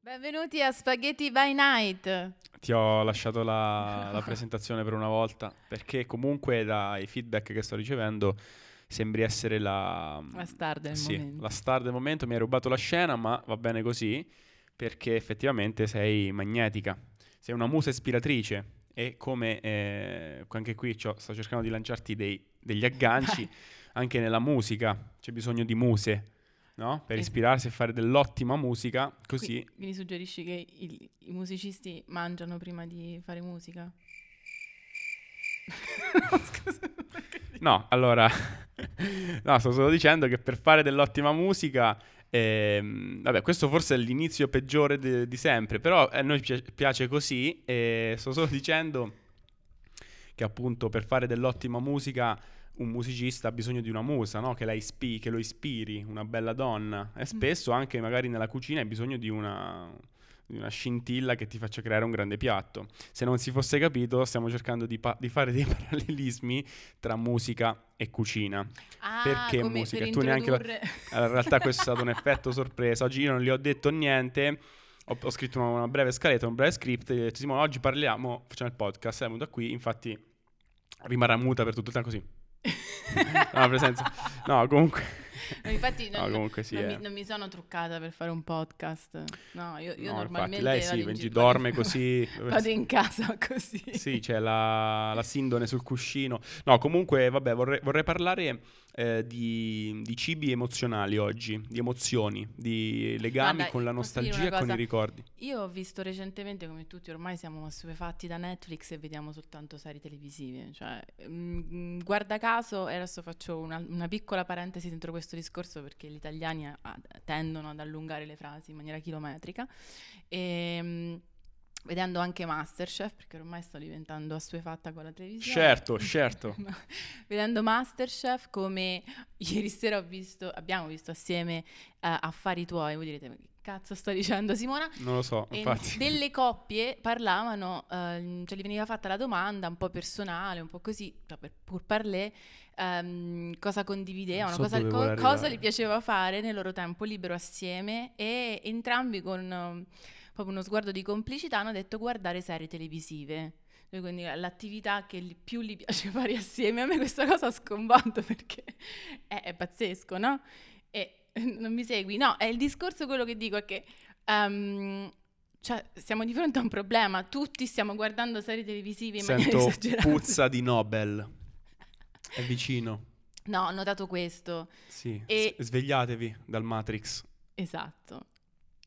Benvenuti a Spaghetti by Night. Ti ho lasciato la, la presentazione per una volta perché comunque dai feedback che sto ricevendo sembri essere la, La star del sì, momento. la star del momento. Mi hai rubato la scena, ma va bene così perché effettivamente sei magnetica, sei una musa ispiratrice e come eh, anche qui sto cercando di lanciarti dei- degli agganci, anche nella musica c'è bisogno di muse, no? Per ispirarsi e fare dell'ottima musica, così Qui- Quindi suggerisci che il- i musicisti mangiano prima di fare musica? Scusa. No, allora, no, sto solo dicendo che per fare dell'ottima musica, ehm, vabbè, questo forse è l'inizio peggiore de- di sempre, però a noi pi- piace così e sto solo dicendo che appunto per fare dell'ottima musica un musicista ha bisogno di una musa, no? Che, la ispi- che lo ispiri, una bella donna e spesso anche magari nella cucina hai bisogno di una, una scintilla che ti faccia creare un grande piatto. Se non si fosse capito, stiamo cercando di, pa- di fare dei parallelismi tra musica e cucina. Ah, Perché musica? per Tu neanche introdurre- Allora, in realtà questo è stato un effetto sorpresa. Oggi io non gli ho detto niente. Ho, ho scritto una, una breve scaletta, un breve script. E ho detto, Simone, oggi parliamo, facciamo il podcast. È venuta qui, infatti rimarrà muta per tutto il tempo così. No, presenza. No, comunque. No, infatti No, non, comunque sì, non eh. mi, non mi sono truccata per fare un podcast. No, io, io No, normalmente lei sì, in gi- dorme così. Vado in casa così. Sì, c'è la, la sindone sul cuscino. No, comunque, vabbè, vorrei, vorrei parlare eh, di, di cibi emozionali oggi, di emozioni, di legami Guarda, con la nostalgia e con i ricordi. Io ho visto recentemente come tutti ormai siamo assuefatti da Netflix e vediamo soltanto serie televisive. Cioè, mm, guarda caso, e adesso faccio una, una piccola parentesi dentro questo discorso perché gli italiani a- a- tendono ad allungare le frasi in maniera chilometrica. E, mm, vedendo anche Masterchef, perché ormai sto diventando assuefatta con la televisione. Certo, certo. Vedendo Masterchef come ieri sera ho visto, abbiamo visto assieme eh, Affari Tuoi, voi direte che cazzo sto dicendo Simona? Non lo so, E infatti. delle coppie parlavano, ehm, cioè gli veniva fatta la domanda un po' personale, un po' così, cioè per pur parler, ehm, cosa condividevano, so cosa, co- cosa gli piaceva fare nel loro tempo libero assieme e entrambi con ehm, proprio uno sguardo di complicità hanno detto guardare serie televisive. Quindi l'attività che li- più gli piace fare assieme, a me questa cosa ha sconvolto perché è, è pazzesco, no? E non mi segui? No, è il discorso quello che dico è che ehm, cioè, siamo di fronte a un problema, tutti stiamo guardando serie televisive in maniera Sento esagerata. puzza di Nobel. È vicino. No, ho notato questo. Sì. E- svegliatevi dal Matrix. Esatto.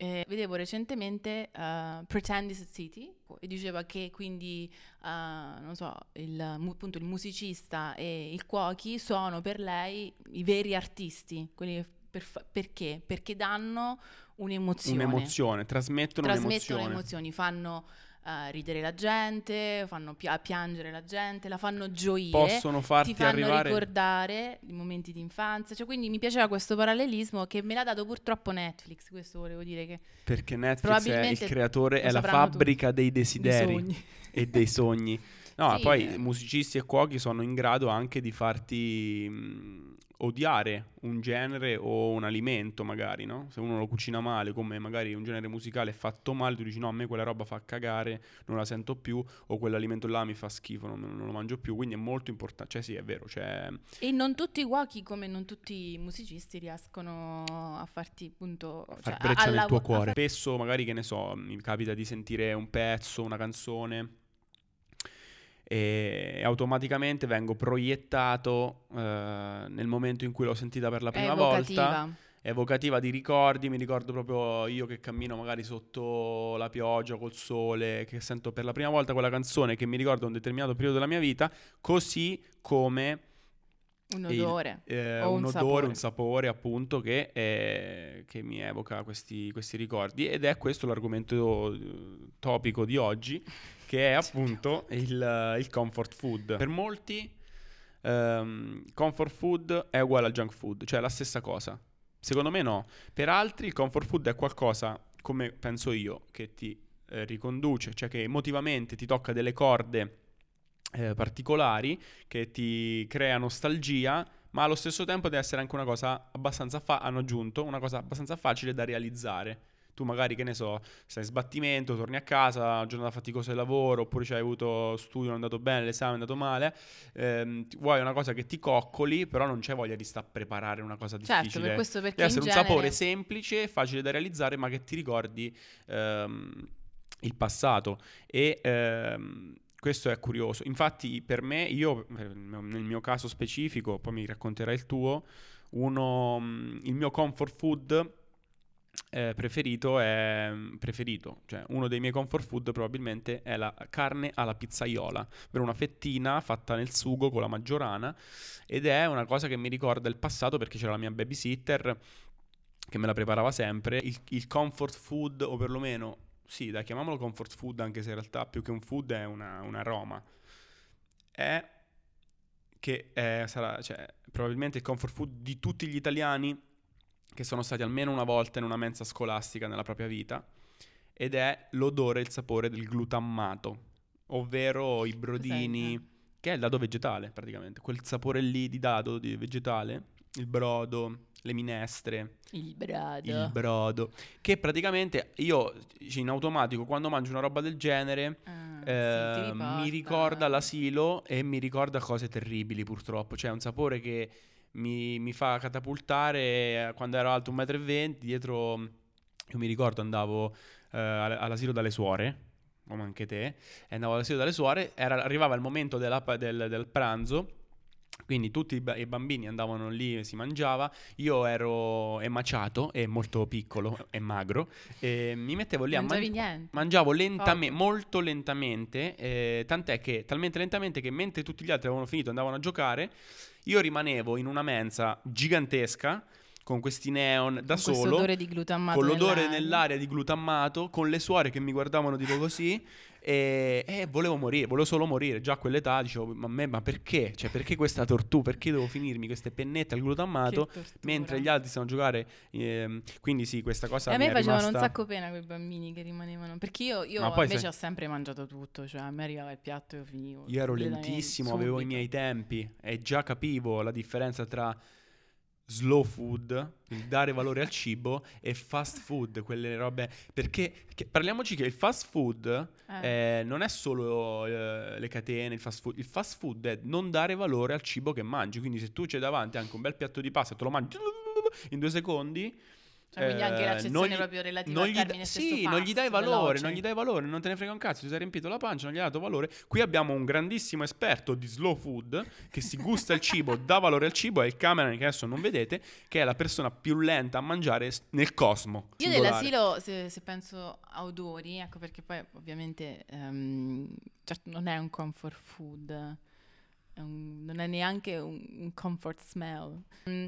Eh, vedevo recentemente uh, Pretend is a City e diceva che quindi, uh, non so, il, appunto il musicista e il cuochi sono per lei i veri artisti. Quelli per fa- perché? Perché danno un'emozione. Un'emozione, trasmettono, trasmettono emozioni, fanno eh, ridere la gente, fanno pia- piangere la gente, la fanno gioire, Possono farti ti fanno arrivare ricordare i momenti di infanzia. Cioè, quindi mi piaceva questo parallelismo che me l'ha dato purtroppo Netflix. Questo volevo dire che perché Netflix è il creatore, è la fabbrica dei i desideri sogni. e dei sogni. No, Sì, poi musicisti e cuochi sono in grado anche di farti mh, odiare un genere o un alimento, magari, no? Se uno lo cucina male, come magari un genere musicale è fatto male, tu dici no, a me quella roba fa cagare, non la sento più, o quell'alimento là mi fa schifo, non, non lo mangio più, quindi è molto importante. Cioè sì, è vero, cioè... E non tutti i cuochi, come non tutti i musicisti, riescono a farti appunto... far cioè, a- breccia a nel tuo a cuore. Spesso magari che ne so, mi capita di sentire un pezzo, una canzone e automaticamente vengo proiettato eh, nel momento in cui l'ho sentita per la prima evocativa. volta, evocativa di ricordi, mi ricordo proprio io che cammino magari sotto la pioggia col sole, che sento per la prima volta quella canzone che mi ricorda un determinato periodo della mia vita, così come Un il- odore. eh, o un, un odore, sapore. un sapore appunto che, eh, che mi evoca questi, questi ricordi ed è questo l'argomento eh, topico di oggi che è appunto il, eh, il comfort food. Per molti ehm, comfort food è uguale al junk food, cioè è la stessa cosa. Secondo me no. Per altri il comfort food è qualcosa, come penso io, che ti eh, riconduce, cioè che emotivamente ti tocca delle corde eh, particolari che ti crea nostalgia, ma allo stesso tempo deve essere anche una cosa abbastanza fa- hanno aggiunto una cosa abbastanza facile da realizzare. Tu magari, che ne so, stai in sbattimento, torni a casa, giornata faticosa di lavoro, oppure hai avuto studio, non è andato bene, l'esame è andato male, ehm, vuoi una cosa che ti coccoli, però non c'è voglia di sta a preparare una cosa difficile. Certo, per questo perché Deve essere in un genere... sapore semplice, facile da realizzare, ma che ti ricordi ehm, il passato. E ehm, questo è curioso. Infatti, per me, io, eh, nel mio caso specifico, poi mi racconterai il tuo, uno, mm, il mio comfort food eh, preferito è preferito, cioè uno dei miei comfort food probabilmente è la carne alla pizzaiola, ovvero una fettina fatta nel sugo con la maggiorana ed è una cosa che mi ricorda il passato perché c'era la mia babysitter che me la preparava sempre, il, il comfort food o perlomeno, sì dai chiamiamolo comfort food anche se in realtà più che un food è una, un aroma, è che è, sarà cioè, probabilmente il comfort food di tutti gli italiani che sono stati almeno una volta in una mensa scolastica nella propria vita ed è l'odore e il sapore del glutammato, ovvero i brodini, Cos'è? che è il dado vegetale praticamente, quel sapore lì di dado di vegetale, il brodo, le minestre, Il brodo. il brodo, che praticamente io in automatico quando mangio una roba del genere Ah, sì, eh, ti mi riporta- ricorda l'asilo e mi ricorda cose terribili purtroppo, cioè un sapore che mi, mi fa catapultare eh, quando ero alto 1,20 m dietro, io mi ricordo andavo eh, all- all'asilo dalle suore, come anche te, e andavo all'asilo dalle suore, era- arrivava il momento del, del pranzo, quindi tutti i, ba- i bambini andavano lì e si mangiava, io ero emaciato e molto piccolo e magro, e mi mettevo lì a mangiavi mangiare. niente. Mangiavo lentamente, molto lentamente, eh, tant'è che talmente lentamente che mentre tutti gli altri avevano finito e andavano a giocare, io rimanevo in una mensa gigantesca con questi neon da Con solo, con l'odore nell'aria. nell'aria di glutammato, con le suore che mi guardavano tipo così. E, e volevo morire, volevo solo morire. Già a quell'età dicevo, ma, me, ma perché? Cioè, perché questa tortura? Perché devo finirmi queste pennette al glutammato? Mentre gli altri stanno a giocare, ehm, quindi sì, questa cosa E a me facevano rimasta... un sacco pena quei bambini che rimanevano. Perché io, io invece sai- ho sempre mangiato tutto. Cioè, a me arrivava il piatto e io finivo. Io ero lentissimo, avevo i miei tempi e già capivo la differenza tra slow food, il dare valore al cibo, e fast food, quelle robe. Perché che- parliamoci che il fast food Eh. eh, non è solo eh, le catene, il fast food. Il fast food è non dare valore al cibo che mangi. Quindi se tu c'è davanti anche un bel piatto di pasta e te lo mangi in due secondi. Cioè, quindi anche eh, l'accezione gli- proprio relativa non al termine stesso Sì, non gli dai valore, veloce. non gli dai valore, non te ne frega un cazzo, ti sei riempito la pancia, non gli hai dato valore. Qui abbiamo un grandissimo esperto di slow food che si gusta il cibo, dà valore al cibo, è il cameraman che adesso non vedete, che è la persona più lenta a mangiare nel cosmo. Io singolare. dell'asilo, se, se penso a odori, ecco perché poi ovviamente ehm, certo non è un comfort food, è un- non è neanche un, un comfort smell. Mm,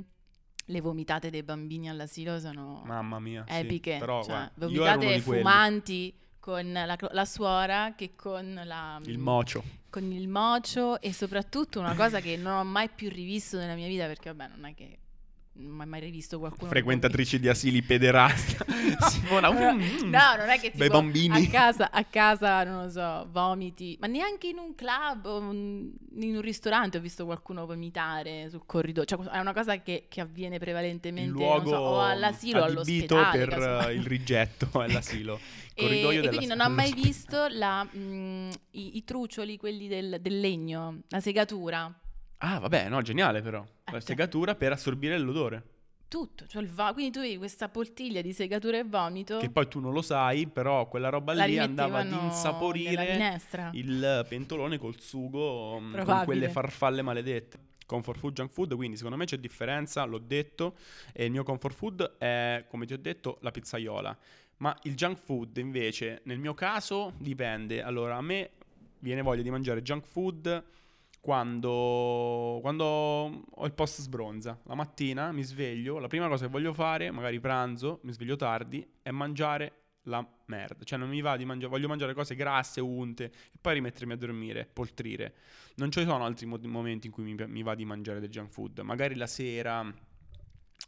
le vomitate dei bambini all'asilo sono Mamma mia, sì, epiche, però, cioè, guarda, vomitate fumanti con la, la suora che con la, Il mocio. con il mocio e soprattutto una cosa che non ho mai più rivisto nella mia vita perché vabbè non è che non ho mai rivisto qualcuno Frequentatrici di asili pederasta. Simona, vomita. mm, No, non è che tipo bambini. a casa, a casa, non lo so, vomiti, ma neanche in un club o in un ristorante ho visto qualcuno vomitare sul corridoio. Cioè, è una cosa che, che avviene prevalentemente il luogo so, o all'asilo all'ospedale. per casomai. eh, il rigetto è l'asilo. E, e quindi non ho mai visto la, mm, i, i trucioli, quelli del, del legno, la segatura. Ah, vabbè, no, geniale però. La cioè- segatura per assorbire l'odore. Tutto, cioè il vo- quindi tu vedi questa poltiglia di segatura e vomito. Che poi tu non lo sai, però quella roba la lì andava ad rimettevano nella insaporire minestra. il pentolone col sugo mm, con Probabile. quelle farfalle maledette. Comfort food, junk food, quindi secondo me c'è differenza, l'ho detto, e il mio comfort food è, come ti ho detto, la pizzaiola. Ma il junk food invece, nel mio caso, dipende. Allora, a me viene voglia di mangiare junk food quando, quando ho il post sbronza. La mattina mi sveglio, la prima cosa che voglio fare, magari pranzo, mi sveglio tardi, è mangiare la merda. Cioè non mi va di mangiare, voglio mangiare cose grasse, unte, e poi rimettermi a dormire, poltrire. Non ci sono altri mo- momenti in cui mi, mi va di mangiare del junk food. Magari la sera,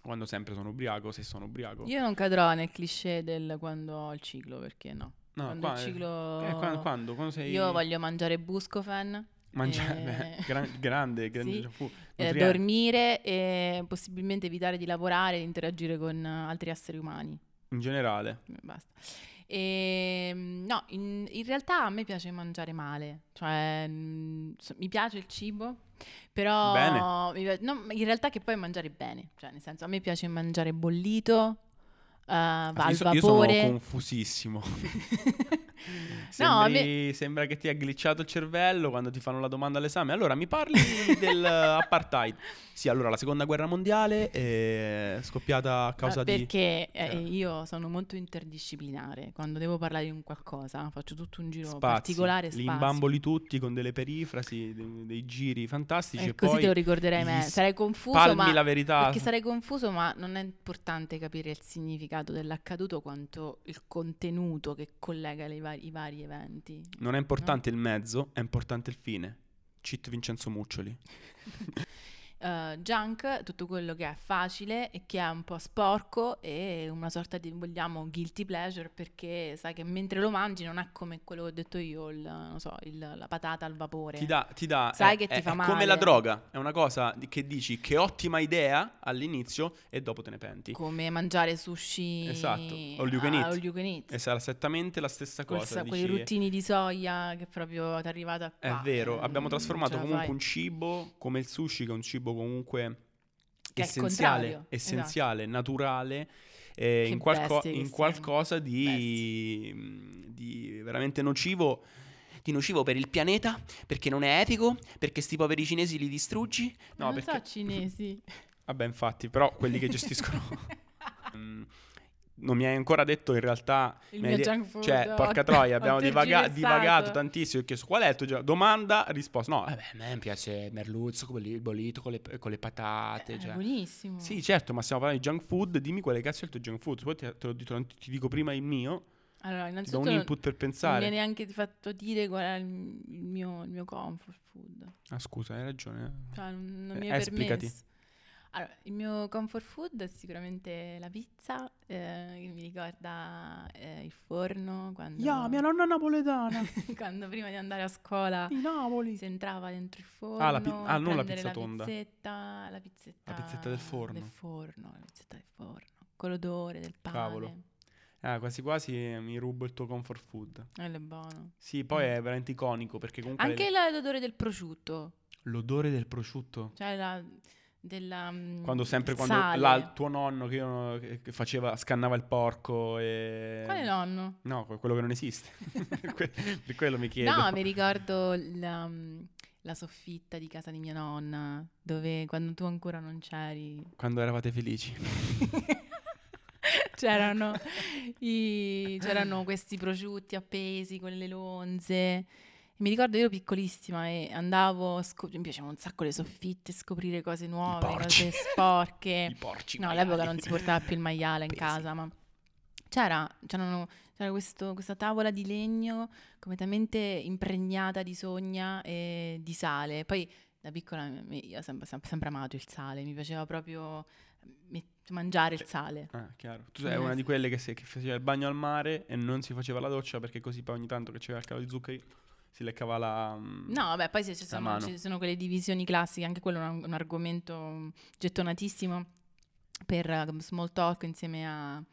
quando sempre sono ubriaco, se sono ubriaco. Io non cadrò nel cliché del quando ho il ciclo, perché no. No, quando qua- il ciclo... eh, qua- quando? Quando sei... Io voglio mangiare buscofen, Mangiare, eh, gran- grande, grande sì. fu- eh, dormire e possibilmente evitare di lavorare e di interagire con altri esseri umani. In generale. Eh, Basta. E, mm, no, in, in realtà a me piace mangiare male, cioè mm, so- mi piace il cibo, però mi no, in realtà che poi mangiare bene, cioè nel senso a me piace mangiare bollito, eh, va al io, so- io sono vapore. confusissimo. No, a Sembri- Sembra che ti ha glitchato il cervello quando ti fanno la domanda all'esame. Allora, mi parli dell'apartheid? Sì, allora, la seconda guerra mondiale è scoppiata a causa Ah, di... Perché eh, Eh. io sono molto interdisciplinare, quando devo parlare di un qualcosa faccio tutto un giro Spazi, particolare, li spazio. imbamboli tutti con delle perifrasi, dei, dei giri fantastici E e così te lo ricorderai me. Sarei confuso, ma la verità. Perché sarei confuso, ma non è importante capire il significato dell'accaduto quanto il contenuto che collega le vari- i vari eventi. Non è importante il mezzo, è importante il fine. Cit Vincenzo Muccioli. Eh, junk, tutto quello che è facile e che è un po' sporco e una sorta di, vogliamo, guilty pleasure perché sai che mentre lo mangi non è come quello che ho detto io, il, non so, il- la patata al vapore. Ti dà, ti dà- Sai è, che ti è- fa è male. come la droga, è una cosa di- che dici che ottima idea all'inizio e dopo te ne penti. Come mangiare sushi Esatto, all you can eat. all you can eat. E sarà esattamente la stessa cosa. sa- quei dici, ruttini di soia che proprio ti è arrivata È qua. vero, eh, abbiamo trasformato comunque fai. un cibo come il sushi, che è un cibo comunque Che essenziale, contrario, essenziale, naturale, eh, in, qualco- in qualcosa di, di veramente nocivo. Di nocivo per il pianeta, perché non è etico, perché sti poveri cinesi li distruggi. No, non perché... so cinesi. Vabbè, infatti, però quelli che gestiscono... Non mi hai ancora detto in realtà... Il mio junk food. Cioè, ho- porca troia, abbiamo divaga- divagato tantissimo. Ho chiesto qual è il tuo gioco? Domanda, risposta. No, vabbè, a me piace il merluzzo con il bollito con le, con le patate. È cioè. buonissimo. Sì, certo, ma stiamo parlando di junk food. Dimmi quale cazzo è il tuo junk food. Poi ti, te lo dico, ti dico prima il mio. Allora, Ti do innanzitutto un non- input per non mi pensare. hai neanche fatto dire qual è il, mio, il mio comfort food. Ah, scusa, hai ragione. Cioè, non, non mi Eh, è esplicati. Allora, il mio comfort food è sicuramente la pizza, eh, che mi ricorda eh, il forno quando, nonna è napoletana. quando prima di andare a scuola Di Napoli. si entrava dentro il forno, Ah, la pi- ah, non la pizza tonda. pizzetta, la pizzetta, La pizzetta del forno. del forno, la pizzetta del forno, con l'odore del pane. Cavolo. Ah, quasi quasi mi rubo il tuo comfort food. Quello è buono. Sì, poi è veramente iconico perché comunque. Anche la- l'odore del prosciutto, l'odore del prosciutto. cioè la, della mm, Quando sempre quando il tuo nonno che, io- che- faceva scannava il porco e Quale nonno? No, que- quello che non esiste. per quello mi chiedo. No, mi ricordo la, mm, la soffitta di casa di mia nonna, dove quando tu ancora non c'eri Quando eravate felici. c'erano, i- c'erano questi prosciutti appesi con le lonze. E mi ricordo io ero piccolissima e andavo, scop- mi piacevano un sacco le soffitte, scoprire cose nuove, cose sporche. I porci. No, maiali. all'epoca non si portava più il maiale in Pesi. casa, ma c'era, c'era questo- questa tavola di legno completamente impregnata di sogna e di sale. Poi da piccola io ho sempre, sempre- sempre amato il sale, mi piaceva proprio mangiare il sale. Ah, chiaro. Tu sei Eh, una sì. di quelle che, se- che faceva il bagno al mare e non si faceva la doccia perché così poi ogni tanto che c'era il calo di zuccheri si leccava la... mm, No, vabbè, poi se ci sono, ci sono quelle divisioni classiche, anche quello è un, un argomento gettonatissimo per eh, small talk insieme a- a-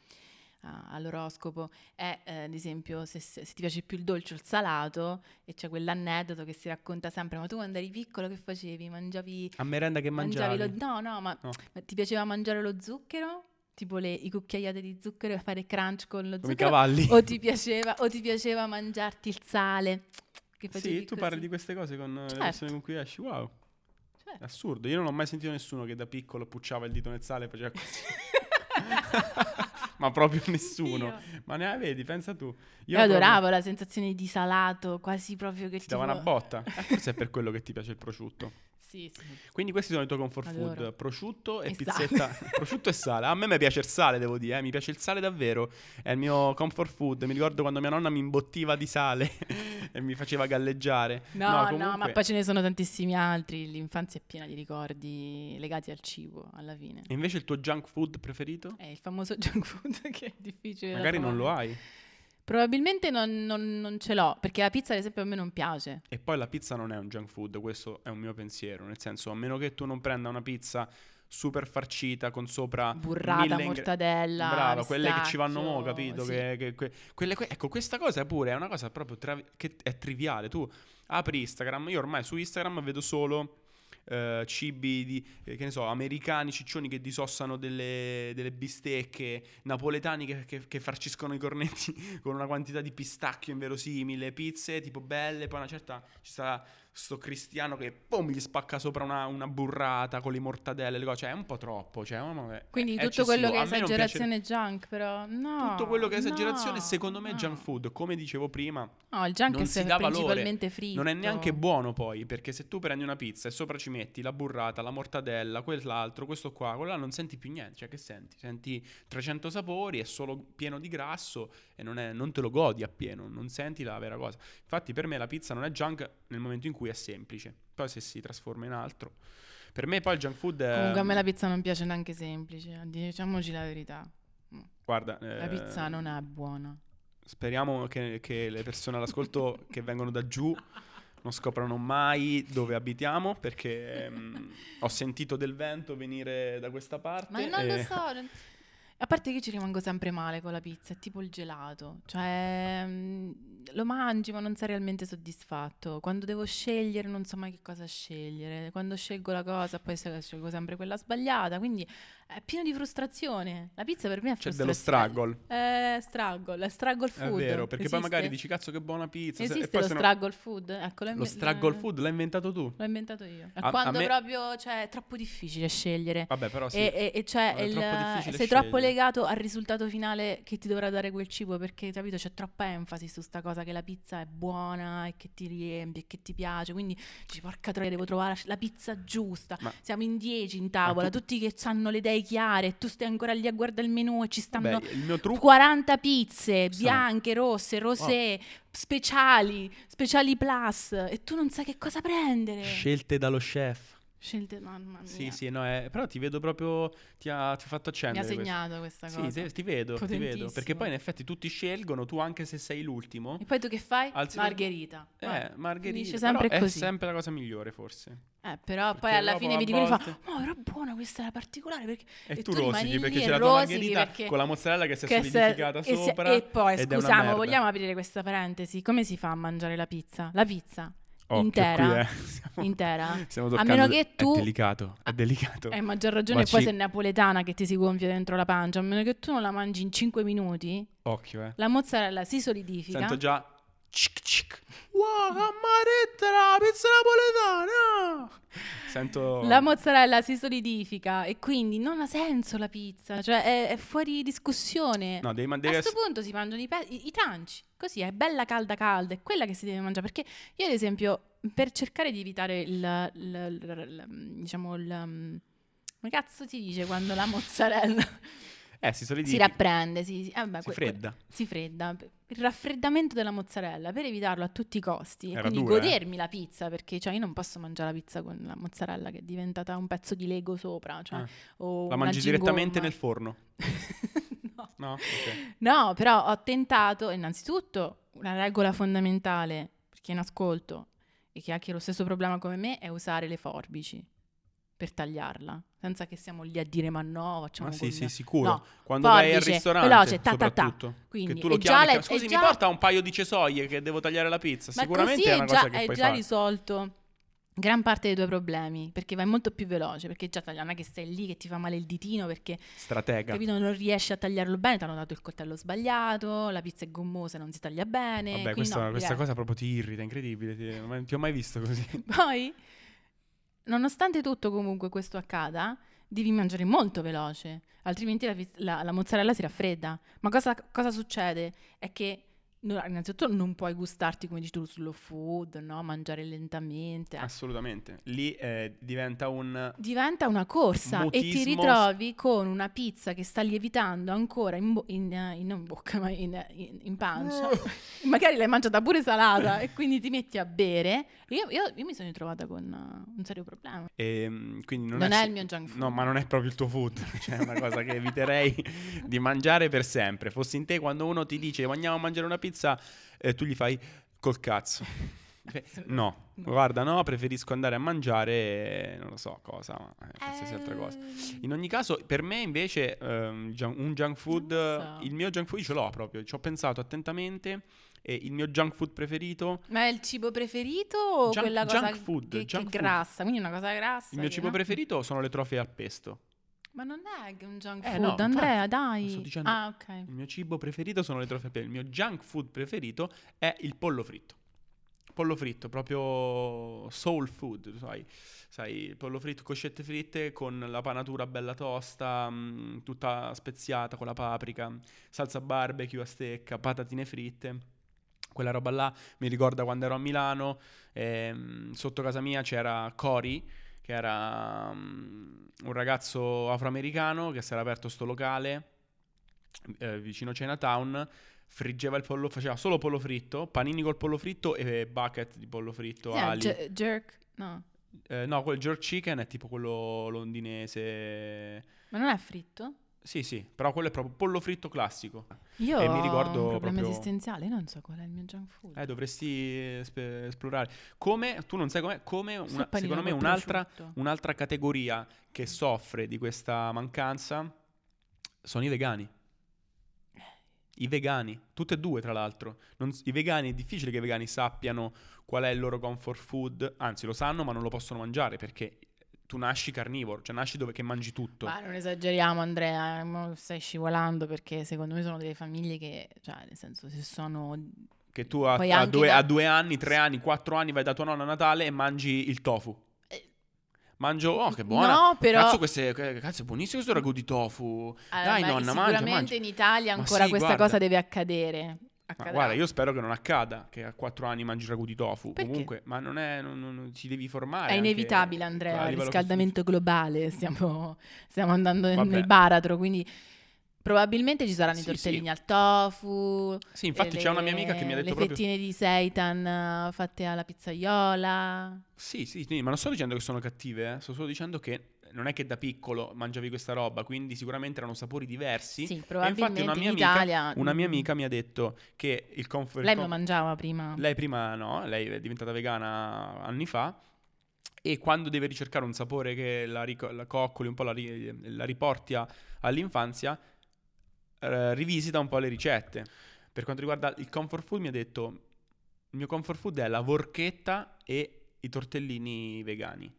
all'oroscopo. È, eh, ad esempio, se, se- ti piace più il dolce o il salato, e c'è quell'aneddoto che si racconta sempre, ma tu quando eri piccolo che facevi? Mangiavi... A merenda che mangiavi. mangiavi lo, no, no, ma, No. ma ti piaceva mangiare lo zucchero? Tipo le, i cucchiaiate di zucchero e fare crunch con lo Come i zucchero? cavalli. O ti, piaceva, o ti piaceva mangiarti il sale? Che facevi Sì, tu così? parli di queste cose con eh, le Certo. persone con cui esci. Wow. Certo. Assurdo. Io non ho mai sentito nessuno che da piccolo pucciava il dito nel sale e faceva così. Ma proprio nessuno. Io. Ma ne vedi, pensa tu. Io, proprio- adoravo la sensazione di salato, quasi proprio che Ti dava una tipo- botta. Eh, Forse è per quello che ti piace il prosciutto. Sì, sì. Quindi questi sono i tuoi comfort Adoro. food, prosciutto e, E pizzetta. prosciutto e sale. A me mi piace il sale, devo dire, eh. mi piace il sale davvero. È il mio comfort food. Mi ricordo quando mia nonna mi imbottiva di sale e mi faceva galleggiare. No, no, comunque- ma poi ce ne sono tantissimi altri. L'infanzia è piena di ricordi legati al cibo, alla fine. E invece il tuo junk food preferito? È il famoso junk food che è difficile Magari non lo hai. Probabilmente non, non- non ce l'ho, perché la pizza ad esempio a me non piace. E poi la pizza non è un junk food, questo è un mio pensiero, nel senso, a meno che tu non prenda una pizza super farcita con sopra Burrata, mille ingre- mortadella, Brava, quelle che ci vanno mo, capito? sì. Che, che- que- quelle que- ecco, questa cosa pure è una cosa proprio tra- che è triviale. Tu apri Instagram, io ormai su Instagram vedo solo eh, cibi di, eh, che ne so, americani, ciccioni che disossano delle, delle bistecche, napoletani che, che- che farciscono i cornetti con una quantità di pistacchio inverosimile, pizze tipo belle, poi una certa ci sta sto cristiano che pum gli spacca sopra una, una burrata con le mortadelle, le cose, cioè è un po' troppo, cioè, mia, Quindi tutto quello eccessivo. che è non piace- esagerazione junk, però no. tutto quello che è esagerazione, no, secondo me è junk food. Come dicevo prima, No, il junk non è si dà valore, principalmente fritto. non è neanche buono poi, perché se tu prendi una pizza e sopra ci metti la burrata, la mortadella, quell'altro, questo qua, quello là, non senti più niente. Cioè, che senti? Senti 300 sapori, è solo pieno di grasso e non, è- non te lo godi appieno, non senti la vera cosa. Infatti, per me la pizza non è junk nel momento in cui è semplice. Poi se si trasforma in altro. Per me poi il junk food è... Comunque a me la pizza non piace neanche semplice, diciamoci la verità. Guarda, La eh, pizza non è buona. Speriamo che, che le persone all'ascolto che vengono da giù non scoprano mai dove abitiamo perché ehm, ho sentito del vento venire da questa parte. Ma non lo so. A parte che ci rimango sempre male con la pizza, è tipo il gelato. Cioè, mm, lo mangi ma non sei realmente soddisfatto. Quando devo scegliere non so mai che cosa scegliere. Quando scelgo la cosa poi scelgo sempre quella sbagliata. Quindi è pieno di frustrazione. La pizza per me è C'è frustrazione. dello struggle. È struggle, è struggle È food. vero, perché poi magari Esiste? dici cazzo che buona pizza. se- Esiste e poi lo se no- struggle food? Ecco, lo struggle l'ho- food l'hai inventato tu. L'ho inventato io. È A- a quando me- proprio cioè, è troppo difficile scegliere. Vabbè, però sì. E, e- e cioè È il- troppo sei troppo scegliere. legato al risultato finale che ti dovrà dare quel cibo perché capito c'è troppa enfasi su sta cosa che la pizza è buona e che ti riempie e che ti piace quindi dici porca troia devo trovare la pizza giusta Ma- siamo in dieci in tavola tu- tutti che hanno le idee chiare e tu stai ancora lì a guardare il menù e ci stanno Beh, il mio trucco 40 pizze bianche, rosse, rosé, speciali, speciali plus e tu non sai che cosa prendere. scelte dallo chef. Scelte, mamma mia. Sì, sì, no, è- però ti vedo proprio ti ha, ti ha fatto Mi accendere ha questo. segnato questa Sì, cosa. te- ti vedo, ti vedo. Perché poi in effetti tutti scelgono, tu anche se sei l'ultimo. E poi tu che fai? Alzi Margherita. Eh, Margherita. finisce sempre però così. È sempre la cosa migliore, forse. Eh, però poi Perché alla dopo fine vedi quelli che fa, volte- oh, però buona questa è la particolare perché... E, E tu tu rosichi perché c'è la tua margherita perché- con la mozzarella che si è che se- solidificata e, se- sopra. e poi, scusiamo, vogliamo aprire questa parentesi? Come si fa a mangiare la pizza? La pizza Occhio, intera? qui, eh. Siamo- intera? stiamo A meno che tu... È delicato, è delicato. Hai maggior ragione, Ma poi ci- sei napoletana che ti si gonfia dentro la pancia. A meno che tu non la mangi in 5 minuti, Occhio, eh. la mozzarella si solidifica. Sento già... Cic, cic. Wow, amaretta, la pizza napoletana! Sento... La mozzarella si solidifica e quindi non ha senso la pizza, cioè è, è fuori discussione. No, devi, ma A questo punto si mangiano i, pe- i, i tranci, così è bella calda calda, è quella che si deve mangiare. Perché io, ad esempio, per cercare di evitare il, il- il- il- diciamo, il, come cazzo si dice quando la mozzarella Eh, si si solidifica. rapprende, si, si- eh, vabbè, Si que- fredda. si fredda. Il raffreddamento della mozzarella per evitarlo a tutti i costi e Era quindi dura, eh. godermi la pizza perché cioè, io non posso mangiare la pizza con la mozzarella che è diventata un pezzo di Lego sopra. Cioè, Ah. o La mangi direttamente nel forno. no. No? Ok. No, però ho tentato, innanzitutto, una regola fondamentale per chi è in ascolto e che ha anche lo stesso problema come me è usare le forbici per tagliarla, senza che siamo lì a dire ma no, facciamo Ma sì, con- sì, sicuro. No, Quando vai al forbice, ristorante, veloce, ta, ta, ta. Quindi che tu lo è già chiami, che- scusi, è mi già- porta un paio di cesoie che devo tagliare la pizza. Ma Sicuramente così è è una già, cosa che hai puoi già fare. risolto gran parte dei tuoi problemi, perché vai molto più veloce, perché già taglia, non è che stai lì che ti fa male il ditino, perché Stratega. capito, non riesci a tagliarlo bene, ti hanno dato il coltello sbagliato, la pizza è gommosa, non si taglia bene. Vabbè, questa, no, questa cosa proprio ti irrita, incredibile. Ti, non ti ho mai visto così. Poi, nonostante tutto comunque questo accada, devi mangiare molto veloce, altrimenti la, la- la mozzarella si raffredda. Ma cosa, cosa succede? È che no, innanzitutto non puoi gustarti come dici tu slow food, no? Mangiare lentamente. Assolutamente. Lì eh, diventa un... Diventa una corsa e ti Mutismo. ritrovi con una pizza che sta lievitando ancora in, bo- in, eh, in- in bocca, ma in, pancia. Magari l'hai mangiata pure salata e quindi ti metti a bere. Io, io- io mi sono ritrovata con eh, un serio problema. E, quindi non, Non è se- il mio junk food. No, ma non è proprio il tuo food. Cioè, è una cosa che eviterei di mangiare per sempre. Fossi in te, quando uno ti dice andiamo a mangiare una pizza, eh, tu gli fai col cazzo. Eh, No, No. guarda, no, preferisco andare a mangiare, non lo so cosa, ma eh, qualsiasi altra cosa. Eh, In ogni caso, per me invece ehm, junk- un junk food, so. il mio junk food ce l'ho proprio, ci ho pensato attentamente e il mio junk food preferito, Ma è il cibo preferito o Junk- quella cosa junk food, che, che junk è food. grassa? Quindi una cosa grassa. il mio che, cibo no? preferito sono le trofie al pesto. Ma non è che un junk Eh, food, no, infatti, Andrea, lo dai. sto dicendo. Ah, ok. Il mio cibo preferito sono le pesto. Il mio junk food preferito è il pollo fritto. Pollo fritto, proprio soul food, sai, sai, pollo fritto, coscette fritte con la panatura bella tosta, mh, tutta speziata con la paprika, salsa barbecue a stecca, patatine fritte. Quella roba là mi ricorda quando ero a Milano, ehm, sotto casa mia c'era Cory, che era mm, un ragazzo afroamericano che si era aperto sto locale eh, vicino Chinatown, friggeva il pollo, faceva solo pollo fritto, panini col pollo fritto e bucket di pollo fritto è ali. jerk, no. Eh, no, quel jerk chicken è tipo quello londinese. Ma non è fritto? Sì, sì, però quello è proprio pollo fritto classico. Io E mi ho ricordo un problema proprio- esistenziale, io non so qual è il mio junk food. Eh, dovresti espe- esplorare. Come, tu non sai com'è, come una- secondo me un'altra, un'altra categoria che soffre di questa mancanza sono i vegani. I vegani, tutte e due tra l'altro. Non I vegani è difficile che i vegani sappiano qual è il loro comfort food, anzi lo sanno ma non lo possono mangiare perché tu nasci carnivoro, cioè nasci dove che mangi tutto. Ma non esageriamo, Andrea, stai scivolando perché secondo me sono delle famiglie che, cioè, nel senso, se sono... Che tu a, a due, da- a due anni, tre anni, quattro anni vai da tua nonna a Natale e mangi il tofu. Eh. Mangio, oh che buona. No, però... Cazzo, queste, cazzo, è buonissimo questo ragù di tofu. Eh, Dai, nonna, mangia, Sicuramente mangia. in Italia ancora sì, questa guarda. cosa deve accadere. Ma Accadrà. guarda, io spero che non accada, che a quattro anni mangi ragù di tofu. Perché? Comunque, ma non è, non, non- non- ci devi formare. È anche inevitabile, Andrea, il riscaldamento globale, stiamo, stiamo andando nel- Vabbè. nel baratro, quindi probabilmente ci saranno i Sì, tortellini sì. al tofu. Sì, infatti e c'è una mia amica che mi ha le detto proprio... fettine di seitan eh, fatte alla pizzaiola. Sì, sì, sì, ma non sto dicendo che sono cattive, eh. sto solo dicendo che non è che da piccolo mangiavi questa roba, quindi sicuramente erano sapori diversi. Sì, E probabilmente infatti una mia, in amica, Italia... una mia mm, amica mi ha detto che il comfort... Lei lo mangiava prima. Lei prima no, lei è diventata vegana anni fa e quando deve ricercare un sapore che la, rico- la coccoli, un po' la, ri- la riporti all'infanzia, eh, rivisita un po' le ricette. Per quanto riguarda il comfort food mi ha detto, il mio comfort food è la vorchetta e i tortellini vegani.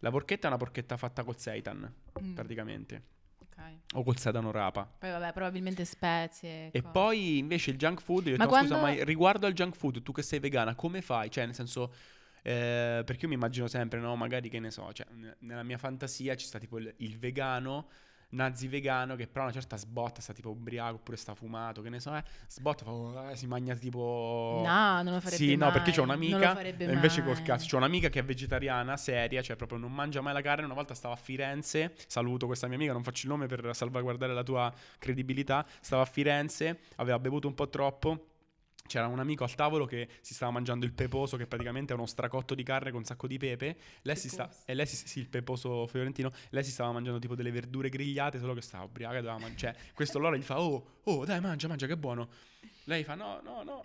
La vorchetta è una porchetta fatta col seitan, Mm, praticamente, ok. o col sedano rapa. Poi vabbè, probabilmente spezie. E cose. poi invece il junk food, io Ma detto, "Ma scusa, quando- ma riguardo al junk food, tu che sei vegana, come fai? Cioè, nel senso, eh, perché io mi immagino sempre, no? Magari che ne so, cioè, nella mia fantasia ci sta tipo il, il vegano, nazi vegano, che però una certa sbotta, sta tipo ubriaco oppure sta fumato, che ne so, eh, sbotta, fa, oh, eh, si mangia tipo... No, non lo farebbe Sì, no, perché c'ho mai, un'amica, invece col mai. cazzo, c'ho un'amica che è vegetariana, seria, cioè proprio non mangia mai la carne. Una volta stava a Firenze, saluto questa mia amica, non faccio il nome per salvaguardare la tua credibilità. Stava a Firenze, aveva bevuto un po' troppo. C'era un amico al tavolo che si stava mangiando il peposo, che praticamente è uno stracotto di carne con un sacco di pepe. Lei si sta, e lei si, sì, il peposo fiorentino. Lei si stava mangiando tipo delle verdure grigliate, solo che stava ubriaca. Doveva man- cioè, questo allora gli fa: Oh, oh, dai, mangia, mangia, che buono. Lei fa: No, no, no.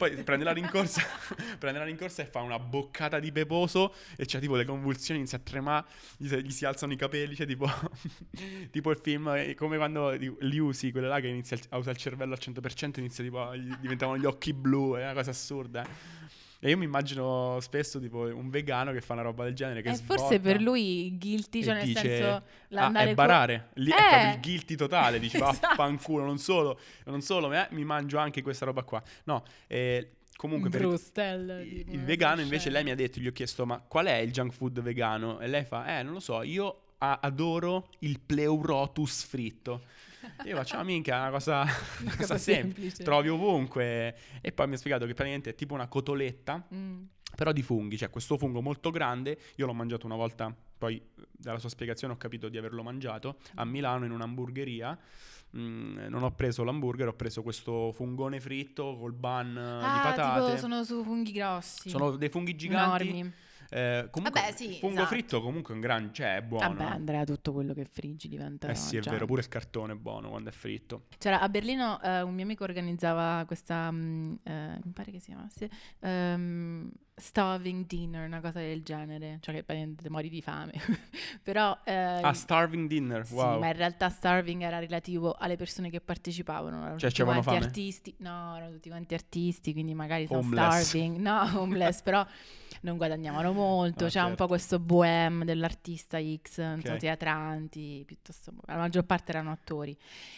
Poi prende la rincorsa, prende la rincorsa e fa una boccata di peposo e c'ha tipo le convulsioni, inizia a tremare, gli, gli si alzano i capelli, cioè tipo, tipo il film, eh, come quando li usi, quella là che inizia a usare il cervello al 100%, inizia tipo, diventavano gli occhi blu, è una cosa assurda. E io mi immagino spesso tipo un vegano che fa una roba del genere, che Eh, forse per lui guilty, cioè nel dice, senso Ah, è co- barare, lì è Eh! proprio il guilty totale, dici Esatto. vaffanculo, non solo, non solo, eh, mi mangio anche questa roba qua. No, eh, comunque per il- il, vegano scena. invece lei mi ha detto, gli ho chiesto ma qual è il junk food vegano? E lei fa, eh non lo so, io adoro il pleurotus fritto. Io faccio, ah, minchia, è una cosa, una cosa semplice. semplice. Trovi ovunque. E poi mi ha spiegato che praticamente è tipo una cotoletta, Mm. però di funghi. Cioè, questo fungo molto grande. Io l'ho mangiato una volta, poi dalla sua spiegazione ho capito di averlo mangiato a Milano in un'hamburgeria. Mm, non ho preso l'hamburger, ho preso questo fungone fritto col bun eh, di Ah, patate. tipo sono su funghi grossi. Sono dei funghi giganti. enormi. Eh, comunque, Vabbè, sì, fungo esatto. fritto comunque è un gran, cioè è buono. Vabbè, Andrea, tutto quello che friggi diventa eh sì, è già- vero, pure il cartone è buono quando è fritto. C'era a Berlino eh, un mio amico organizzava questa, mm, eh, mi pare che si chiamasse, ehm, starving dinner, una cosa del genere, cioè che praticamente mori di fame. Però, ehm, Ah, Starving Dinner, sì, wow. ma in realtà starving era relativo alle persone che partecipavano, erano Cioè, tutti quanti fame? artisti, no, erano tutti quanti artisti, quindi magari sono starving, no, homeless, però non guadagnavano molto, Ah, c'è un certo. po' questo bohème dell'artista X, non so, Ok. teatranti, piuttosto, la maggior parte erano attori.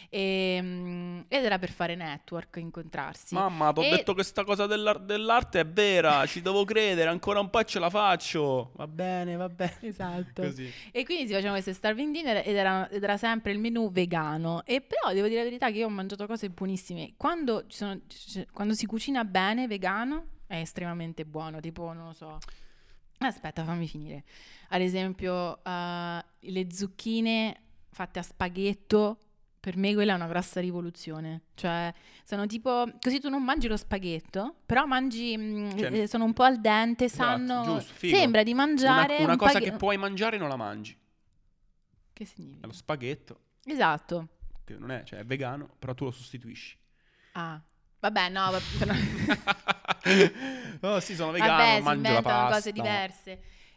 E, mm, ed era per fare network, incontrarsi. Mamma, ti ho detto che sta cosa dell'ar- dell'arte è vera, ci devo credere, ancora un po' ce la faccio. Va bene, va bene. Esatto. Così. E quindi si facevano queste starving dinner ed era, ed era sempre il menù vegano. E però devo dire la verità che io ho mangiato cose buonissime. Quando, ci sono- quando si cucina bene vegano è estremamente buono. Tipo, non lo so. Aspetta, fammi finire. Ad esempio, eh, le zucchine fatte a spaghetto. Per me quella è una grossa rivoluzione. Cioè, sono tipo. Così tu non mangi lo spaghetto, però mangi. mm, Cioè, eh, sono un po' al dente, esatto, sanno. giusto, figo. sembra di Una, mangiare. una un cosa paghe- che puoi mangiare non la mangi. Che È significa? lo spaghetto, Esatto. che non è, cioè è vegano, però tu lo sostituisci. Ah. Vabbè, no, oh sì, sono vegano, vabbè, mangio la pasta. cose diverse.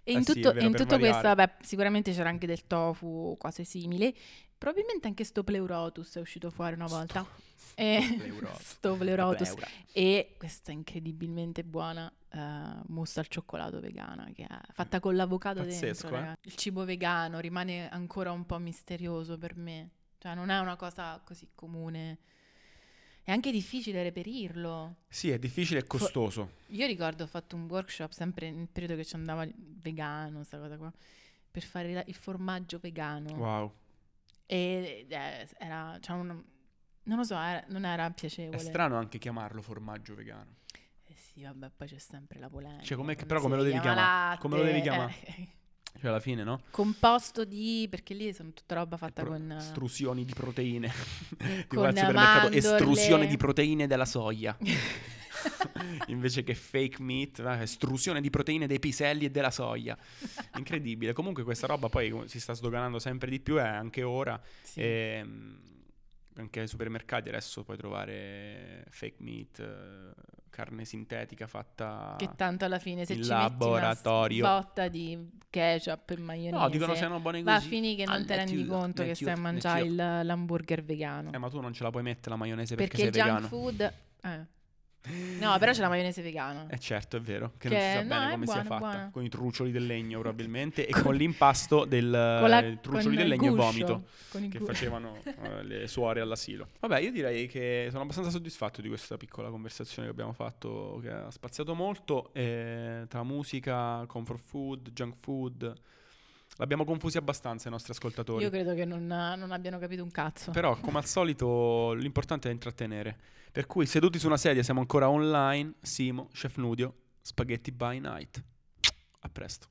E Eh in sì, è tutto, vero, in tutto questo, vabbè, sicuramente c'era anche del tofu, cose simili. Probabilmente anche sto pleurotus è uscito fuori una volta. E, Pleurotus. sto pleurotus. E questa incredibilmente buona eh, mousse al cioccolato vegana, che è fatta con l'avocado Pazzesco, dentro. eh. Il cibo vegano rimane ancora un po' misterioso per me. Cioè, non è una cosa così comune. È anche difficile reperirlo. Sì, è difficile e costoso. Io ricordo ho fatto un workshop sempre nel periodo che ci andava vegano, sta cosa qua, per fare la- il formaggio vegano. Wow. E eh, era, cioè, un- non lo so, era- non era È piacevole. strano anche chiamarlo formaggio vegano. Eh sì, vabbè, poi c'è sempre la polemica. Cioè, come però come lo devi chiama chiamare? Come lo devi chiamare? eh, Cioè, alla fine, no? composto di, perché lì sono tutta roba fatta Pro- con... eh, Estrusioni di proteine. Con mandorle. estrusione di proteine della soia. Invece che fake meat, eh, estrusione di proteine dei piselli e della soia. Incredibile. Comunque questa roba poi si sta sdoganando sempre di più, è anche ora. Sì. Ehm, anche ai supermercati adesso puoi trovare fake meat, eh, carne sintetica fatta... Che tanto alla fine se in ci laboratorio. metti una botta di ketchup e maionese No, dicono siano buone va a così. finire che non Ah, rendi nettiut, conto che stai a mangiare il- l'hamburger vegano. Eh, ma tu non ce la puoi mettere la maionese perché, perché sei junk vegano. food... eh. No, però c'è la maionese vegana. Eh certo, è vero, che, Che- non si sa no, bene come sia buona, fatta, buona. con i trucioli del legno probabilmente e Con- con l'impasto del Con la- eh, trucioli del legno e guscio, vomito con il che gu- facevano eh, le suore all'asilo. Vabbè, io direi che sono abbastanza soddisfatto di questa piccola conversazione che abbiamo fatto, che ha spaziato molto eh, tra musica, comfort food, junk food. L'abbiamo confusi abbastanza i nostri ascoltatori. Io credo che non, non abbiano capito un cazzo. Però, come al solito, l'importante è intrattenere. Per cui, seduti su una sedia, siamo ancora online. Simo, Chef Nudio, Spaghetti by Night. A presto.